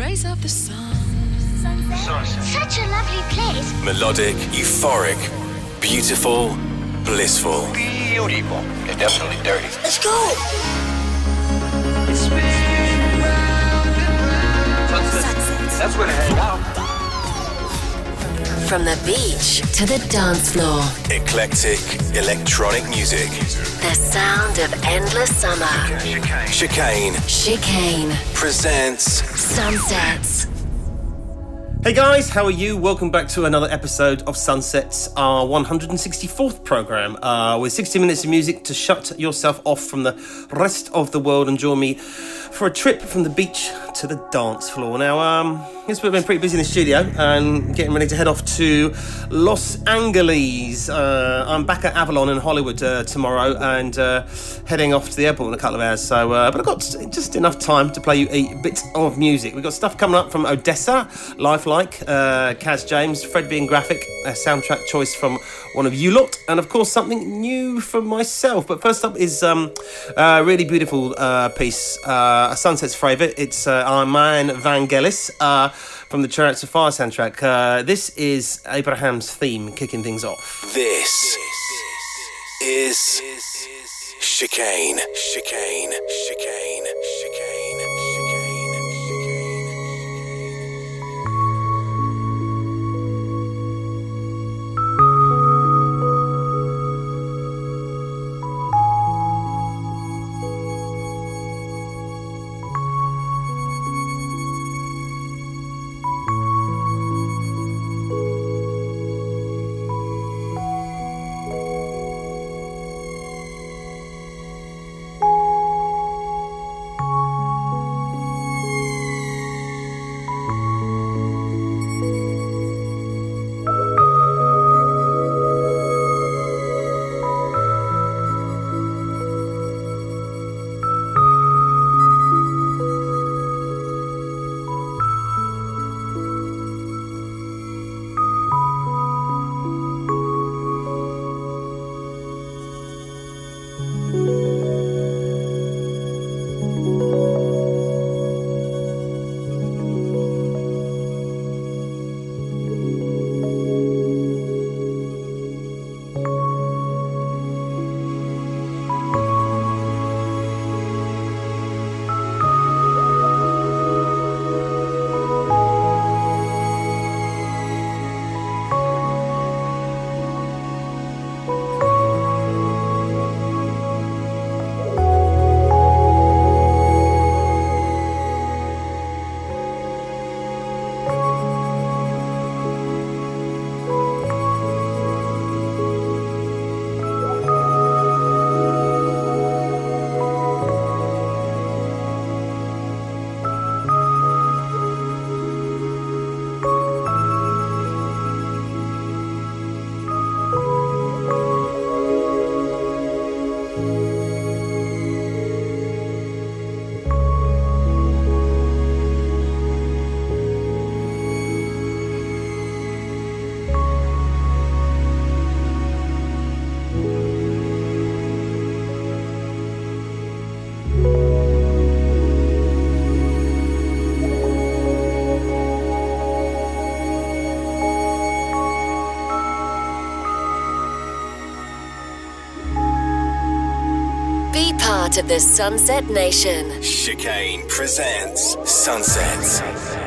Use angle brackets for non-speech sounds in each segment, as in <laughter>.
praise of the sun. Such a lovely place. Melodic, euphoric, beautiful, blissful. Beautiful. It's definitely dirty. Let's go. That's where to hang out. From the beach to the dance floor, Eclectic, electronic music. the sound of endless summer. Chicane Chicane. presents Sunsets. Hey guys, how are you? Welcome back to another episode of Sunsets, our 164th program, uh, with 60 minutes of music to shut yourself off from the rest of the world and join me for a trip from the beach to the dance floor. Now, um, we've been pretty busy in the studio and getting ready to head off to Los Angeles. Uh, I'm back at Avalon in Hollywood uh, tomorrow and uh, heading off to the airport in a couple of hours. So, uh, but I've got just enough time to play you a bit of music. We've got stuff coming up from ODESZA, Lifelike, uh, Kaz James, Fred being graphic, a soundtrack choice from one of you lot, and of course something new from myself. But first up is um, a really beautiful uh, piece, uh, a Sunset's favourite. It's uh, Armand Vangelis uh, from the Chariots of Fire soundtrack. Uh, this is Abraham's theme kicking things off. this is. Chicane. Chicane. Chicane. Chicane. Of the Sunset Nation. Chicane presents Sunsets.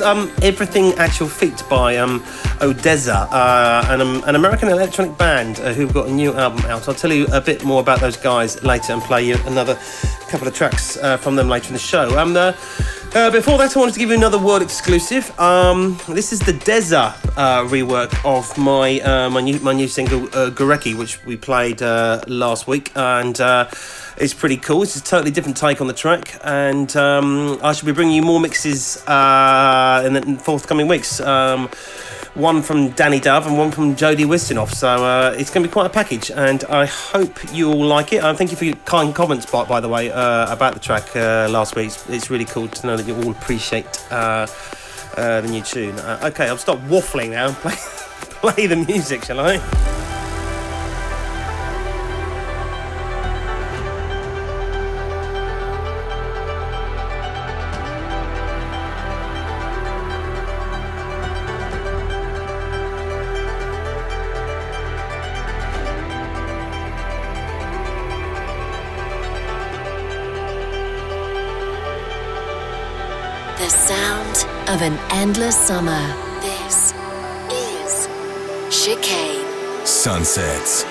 Um, Everything at Your Feet by um, ODESZA, uh, an, um, an American electronic band uh, who've got a new album out. I'll tell you a bit more about those guys later and play you another couple of tracks uh, from them later in the show. Um, the, uh, before that, I wanted to give you another world exclusive. Um, this is the Deza uh, rework of my uh, my new my new single uh, Gorecki, which we played uh, last week, and it's pretty cool. It's a totally different take on the track, and um, I shall be bringing you more mixes uh, in the forthcoming weeks. Um, one from Danny Dove and one from Jody Wisternoff. So uh, it's going to be quite a package, and I hope you all like it. Um, thank you for your kind comments, by, by the way, uh, about the track uh, last week. It's, it's, really cool to know that you all appreciate uh, uh, the new tune. Okay, I'll stop waffling now and play, <laughs> play the music, shall I? Endless summer. This is Chicane. Sunsets.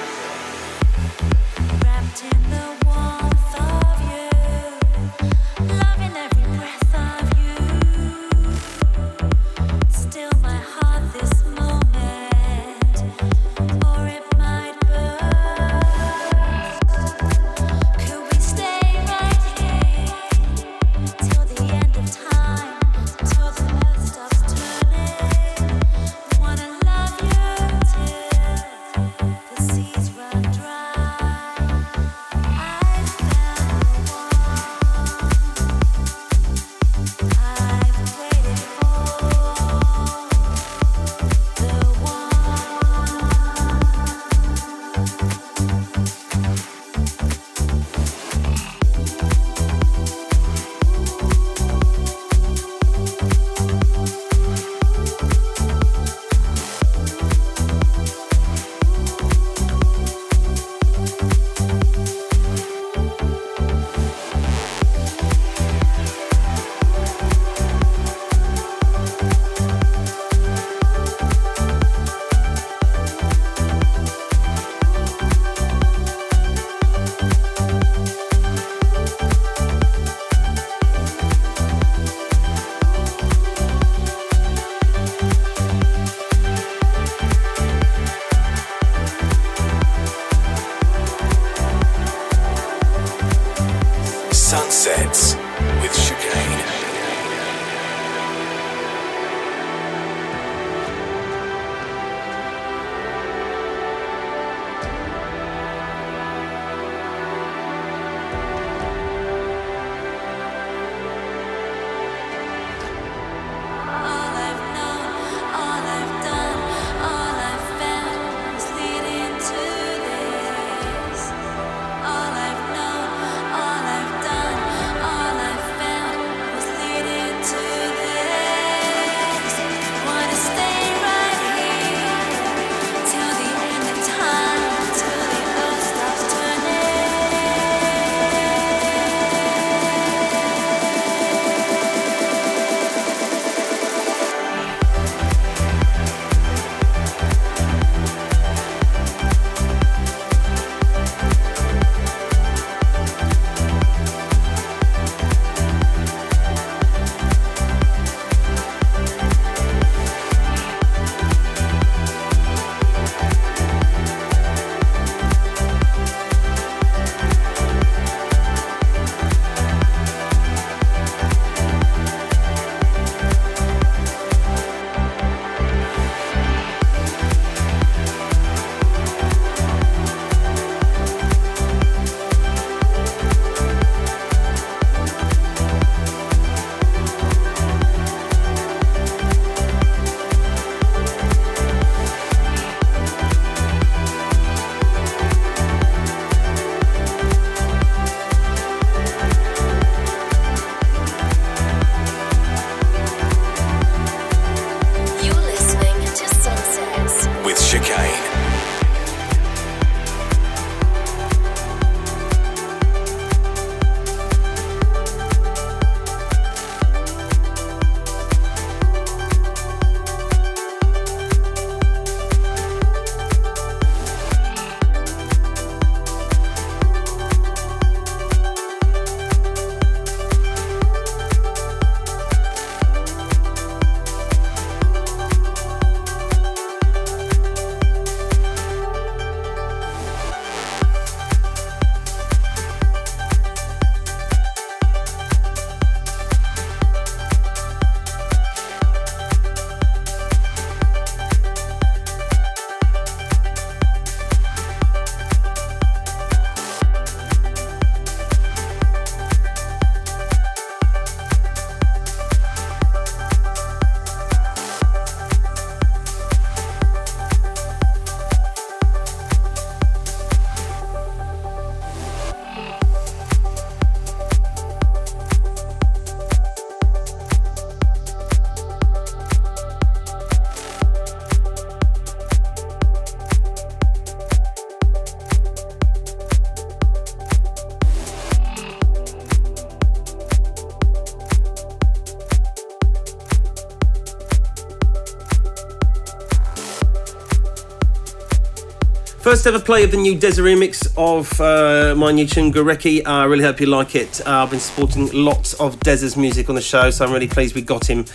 First ever play of the new Deza remix of uh, my new tune Gorecki. Uh, I really hope you like it. Uh, I've been supporting lots of Deza's music on the show, so I'm really pleased we got him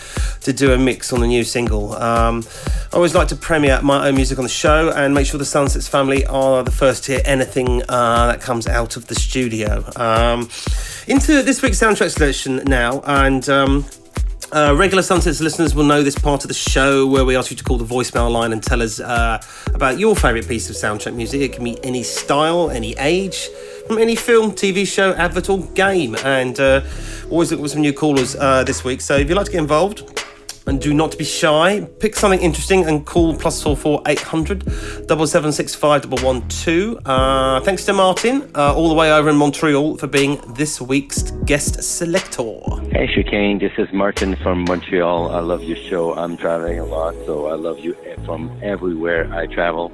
to do a mix on the new single. Um, I always like to premiere my own music on the show and make sure the Sunsets family are the first to hear anything uh, that comes out of the studio. Um, into this week's soundtrack selection now, and um, uh, regular Sunsets listeners will know this part of the show where we ask you to call the voicemail line and tell us uh, about your favourite piece of soundtrack music. It can be any style, any age, from any film, TV show, advert, or game. And uh, always look for some new callers uh, this week. So if you'd like to get involved, and do not be shy. Pick something interesting and call plus four four eight hundred double seven six five double one two. Uh, thanks to Martin, uh, all the way over in Montreal, for being this week's guest selector. Hey, Chicane, this is Martin from Montreal. I love your show. I'm traveling a lot, so I love you from everywhere I travel.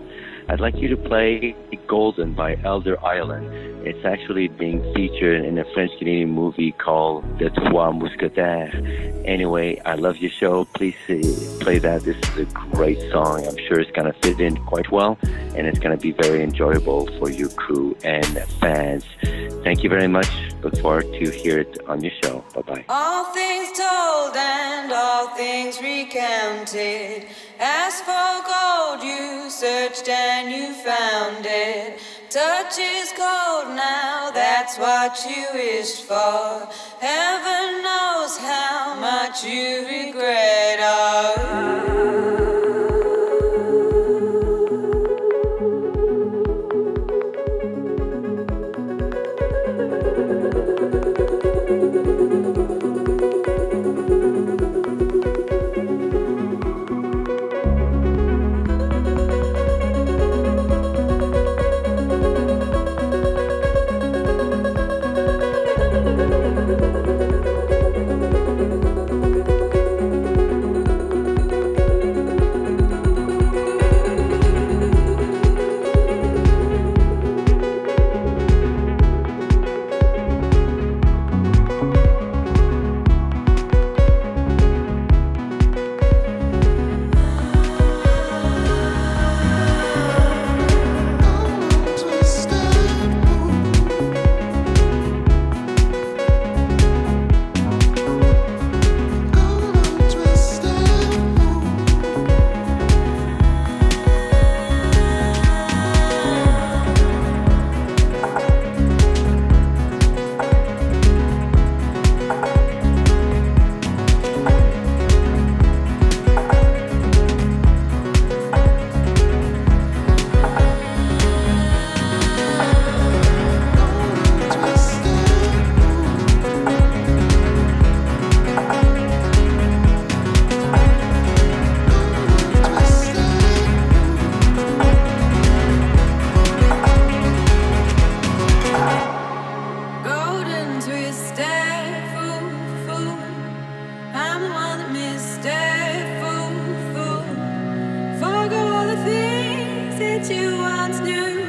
I'd like you to play Golden by Elder Island. It's actually being featured in a French Canadian movie called The Trois Mousquetaires. Anyway, I love your show. Please play that. This is a great song. I'm sure it's going to fit in quite well, and it's going to be very enjoyable for your crew and fans. Thank you very much. Look forward to hear it on your show. Bye bye. All things told and all things recounted. As for gold, you searched and you found it. Touch is cold now, that's what you wished for. Heaven knows how much you regret. Oh. You once knew.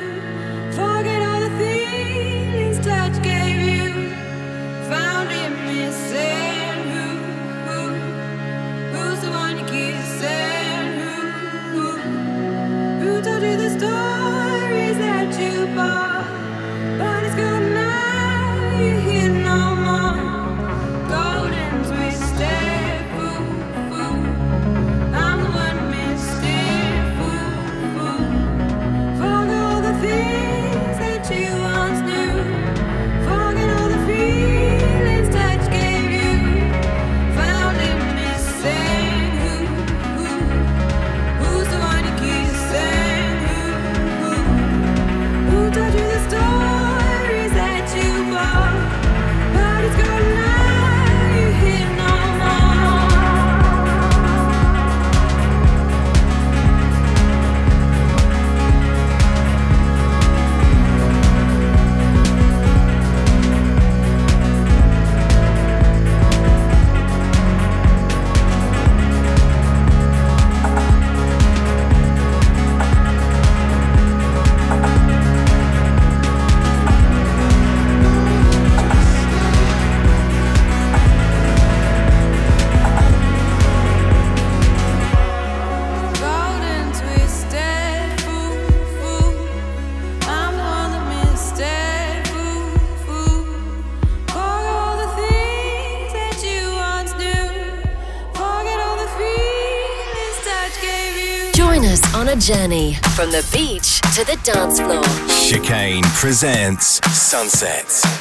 Journey from the beach to the dance floor. Chicane presents Sunsets.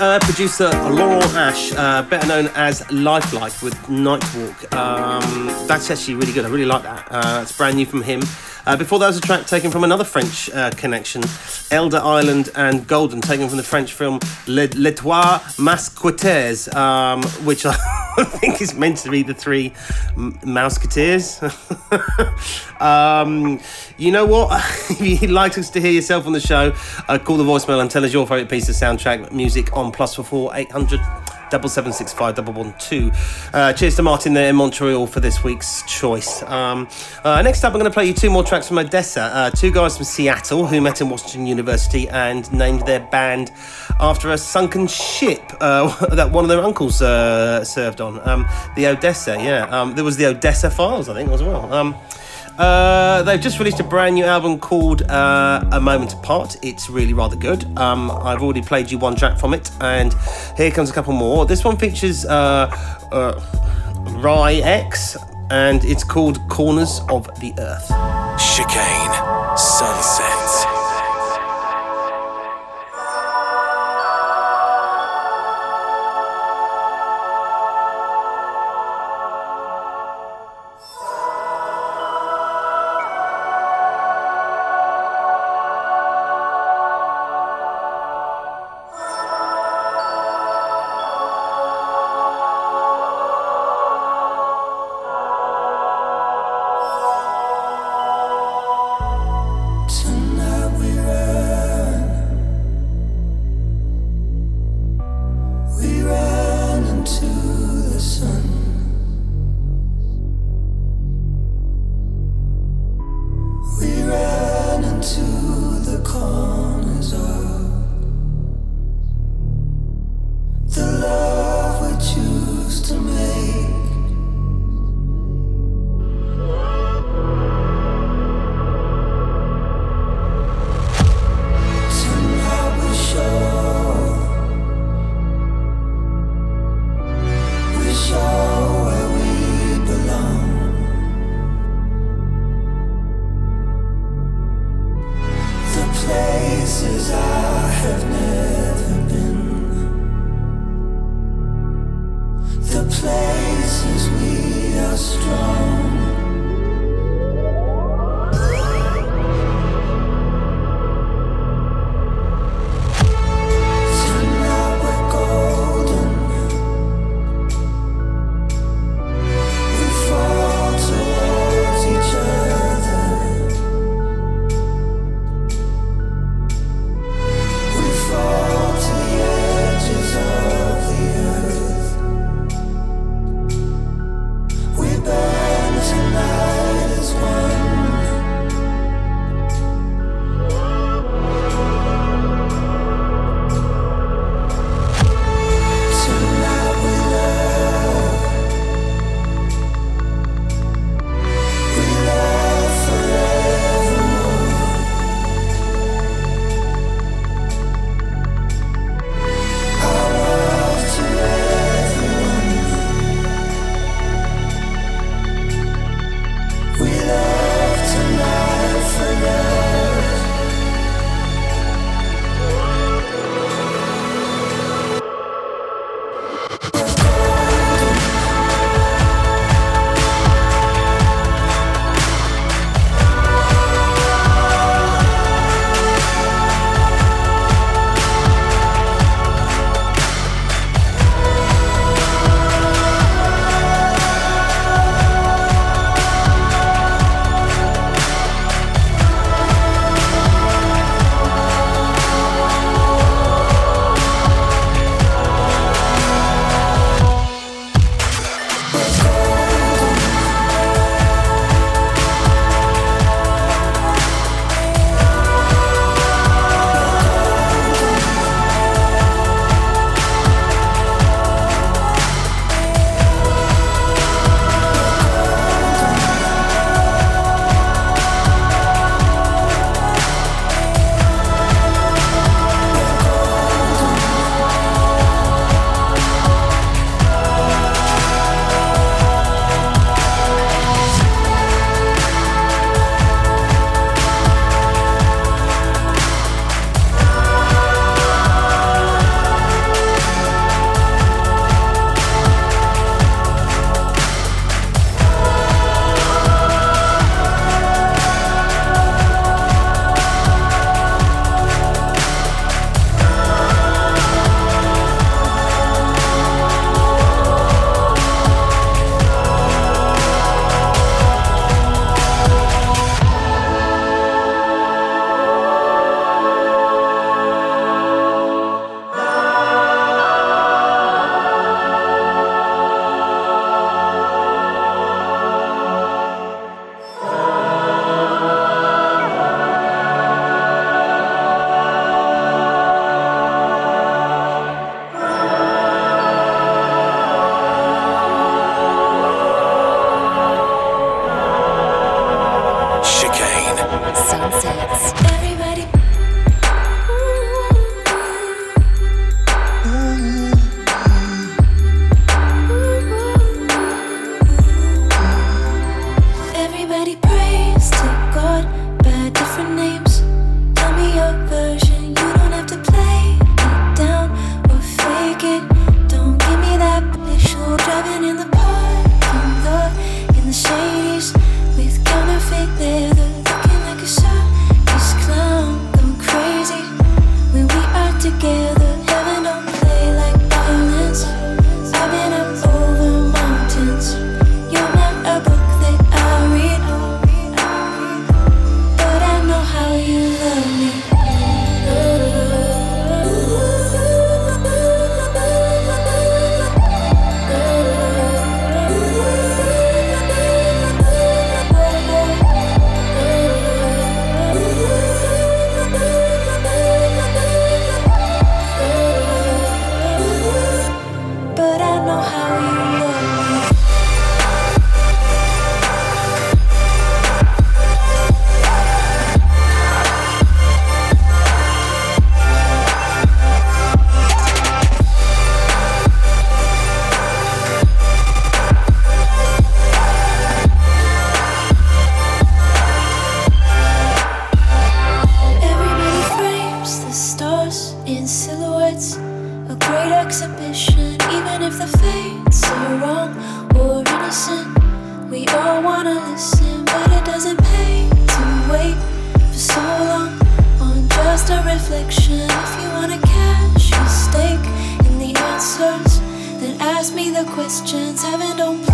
Uh, producer Laurent Ash, uh, better known as Lifelike with Nightwalk. Um, that's actually really good. I really like that. Uh, it's brand new from him. Uh, before that was a track taken from another French uh, connection, Elder Island and Golden, taken from the French film Les, Les Trois Mousquetaires, um, which I <laughs> <laughs> think it's meant to be the three m- Mouseketeers. <laughs> um, you know what? <laughs> if you'd like us to hear yourself on the show, uh, call the voicemail and tell us your favourite piece of soundtrack music on plus four four eight hundred double seven six five double one two. Uh, cheers to Martin there in Montreal for this week's choice. Um, uh, next up, I'm going to play you two more tracks from ODESZA. Uh, two guys from Seattle who met in Washington University and named their band after a sunken ship uh, <laughs> that one of their uncles uh, served on. Um, the Odessa, yeah. Um, there was the Odessa Files, I think, as well. Uh, they've just released a brand new album called uh, A Moment Apart. It's really rather good. Um, I've already played you one track from it, and here comes a couple more. This one features uh, uh, RY X, and it's called Corners of the Earth. Chicane. Sunset. Questions. Heaven don't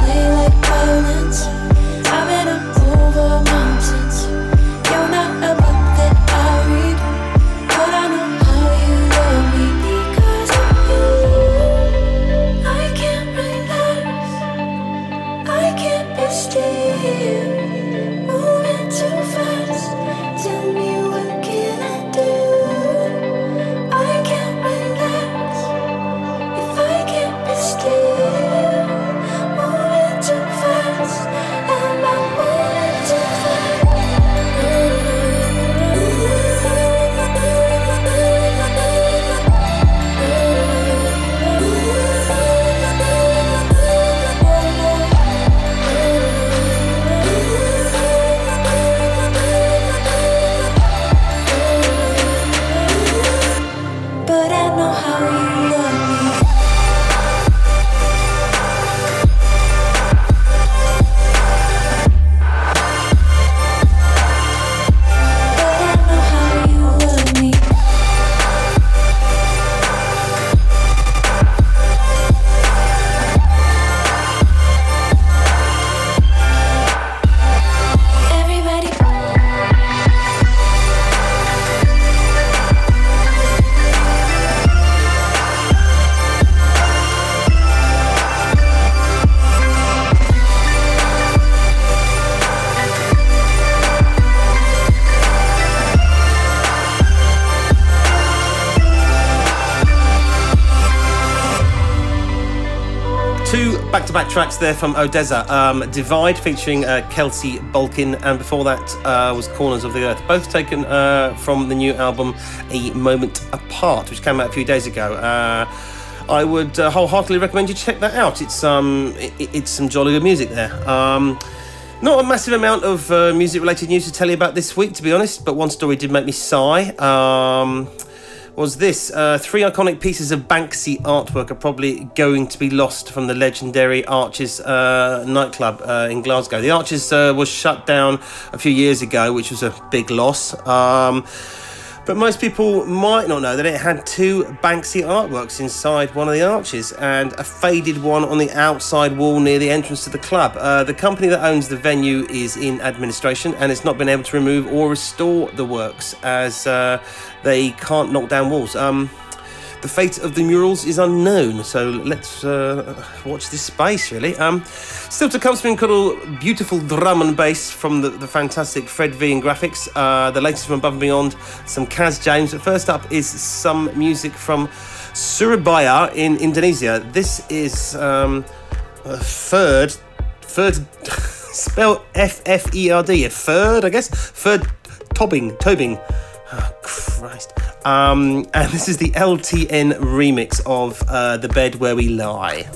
Two back-to-back tracks there from ODESZA. Um, Divide featuring uh, Kelsey Bulkin, and before that uh, was Corners of the Earth, both taken uh, from the new album A Moment Apart, which came out a few days ago. Uh, I would uh, wholeheartedly recommend you check that out. It's um, i i- it's some jolly good music there. Um, not a massive amount of uh, music-related news to tell you about this week, to be honest. But one story did make me sigh. Um, was this. Uh, three iconic pieces of Banksy artwork are probably going to be lost from the legendary Arches uh, nightclub uh, in Glasgow. The Arches uh, was shut down a few years ago, which was a big loss. Um, but most people might not know that it had two Banksy artworks inside one of the arches and a faded one on the outside wall near the entrance to the club. Uh, the company that owns the venue is in administration and has not been able to remove or restore the works as uh, they can't knock down walls. Um, the fate of the murals is unknown, so let's uh, watch this space, really. Um, still to come, something called Beautiful Drum and Bass from the, the fantastic Fred V in Grafix, uh, the latest from Above and Beyond, some Kaz James. But first up is some music from Surabaya in Indonesia. This is um, third, third, <laughs> spelled F F E R D, a third, I guess, third Tobbing, Tobing. Oh, Christ. Um, and this is the LTN remix of uh, The Bed Where We Lie.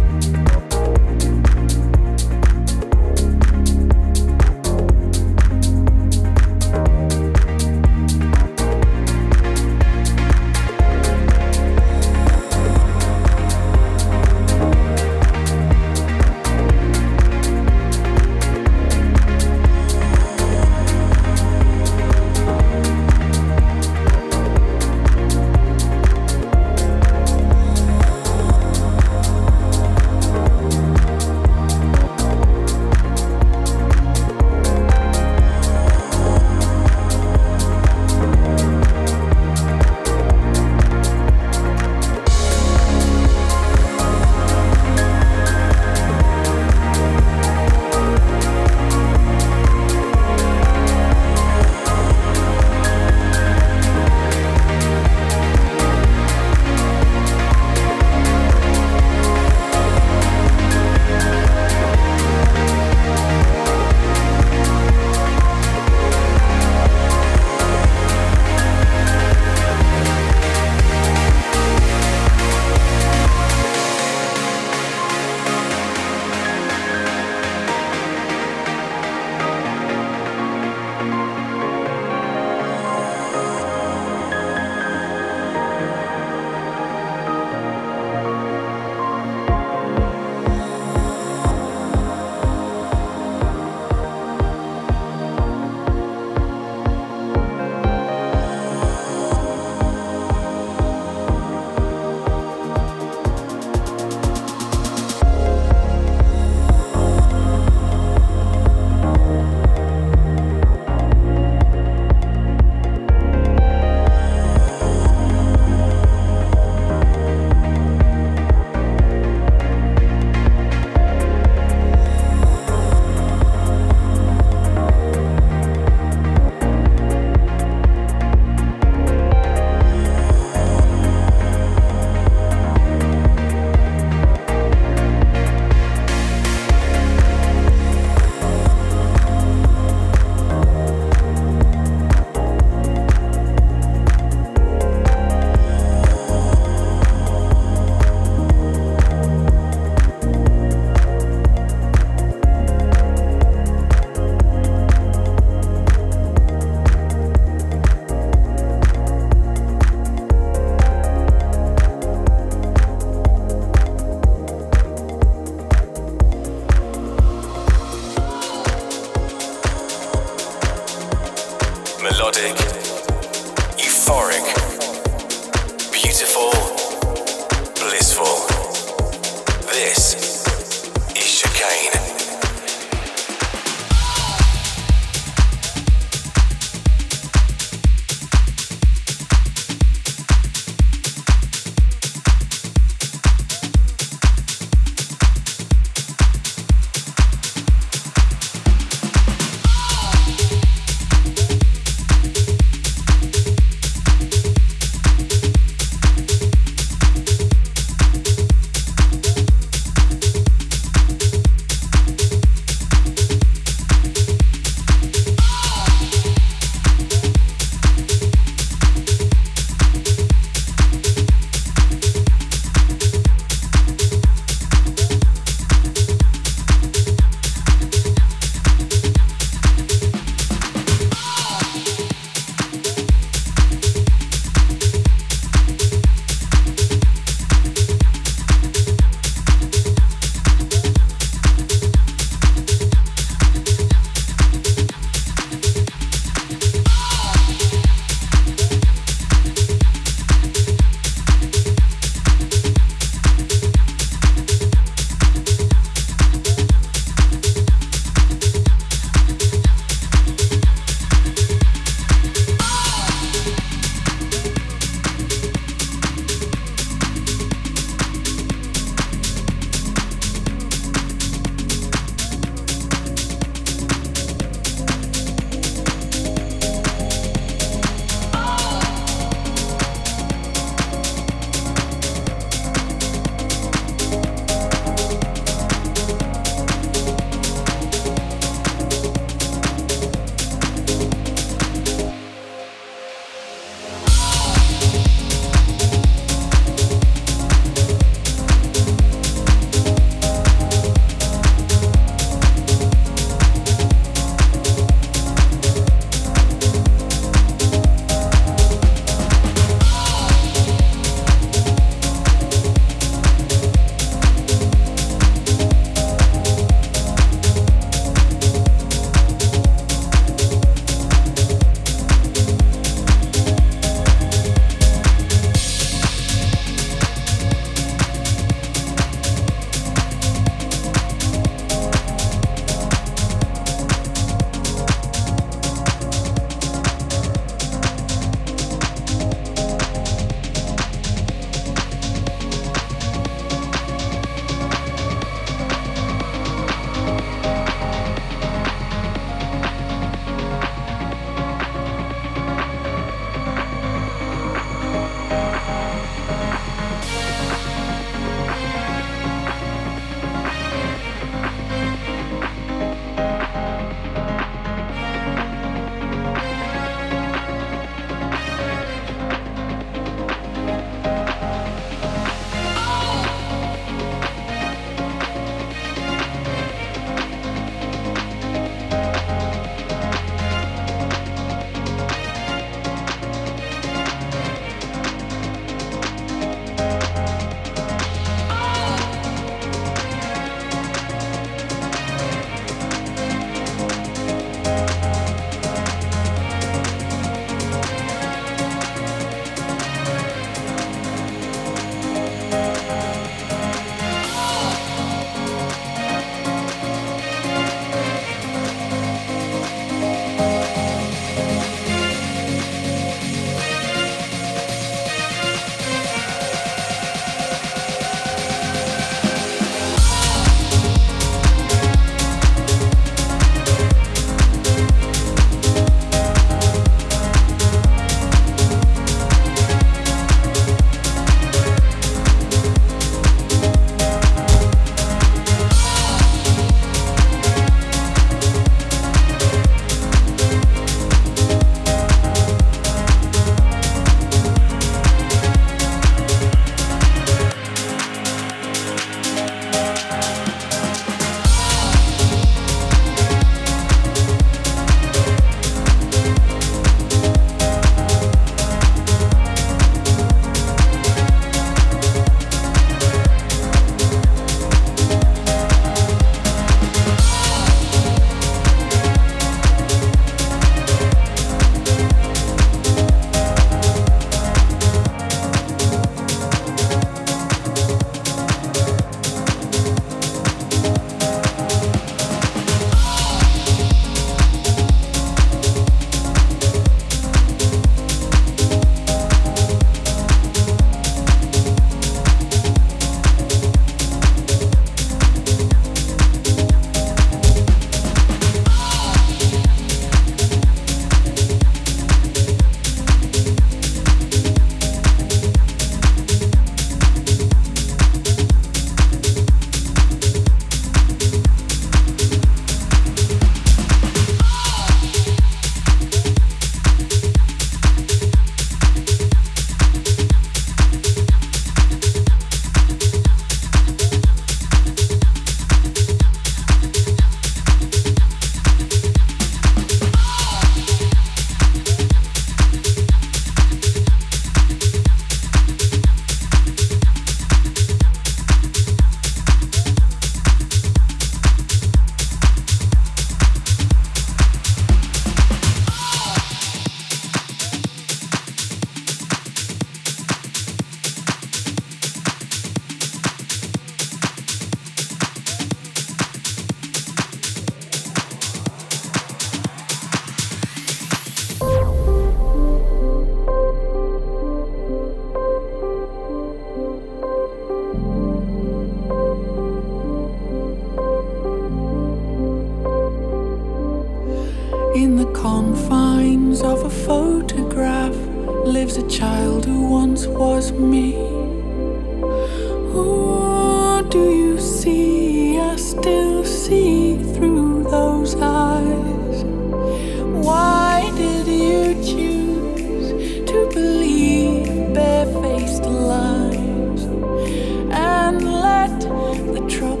The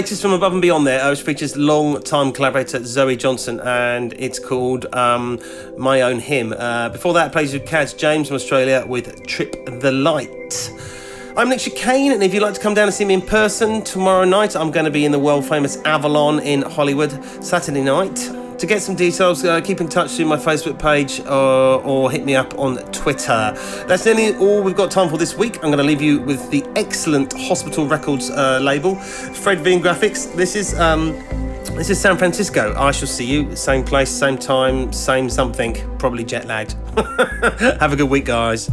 latest from Above and Beyond there, uh, which features long-time collaborator Zoe Johnston, and it's called um, My Own Hymn. Uh, before that, plays with Kaz James from Australia with Trip the Light. I'm Nick Chicane, and if you'd like to come down and see me in person tomorrow night, I'm going to be in the world famous Avalon in Hollywood Saturday night. To get some details, uh, keep in touch through my Facebook page uh, or hit me up on Twitter. That's nearly all we've got time for this week. I'm going to leave you with the excellent Hospital Records uh, label, Fred V and Grafix. This is um, this is San Francisco. I shall see you same place, same time, same something. Probably jet lagged. <laughs> Have a good week, guys.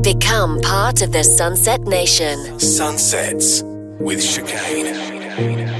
Become part of the Sunset Nation. Sunsets with Chicane.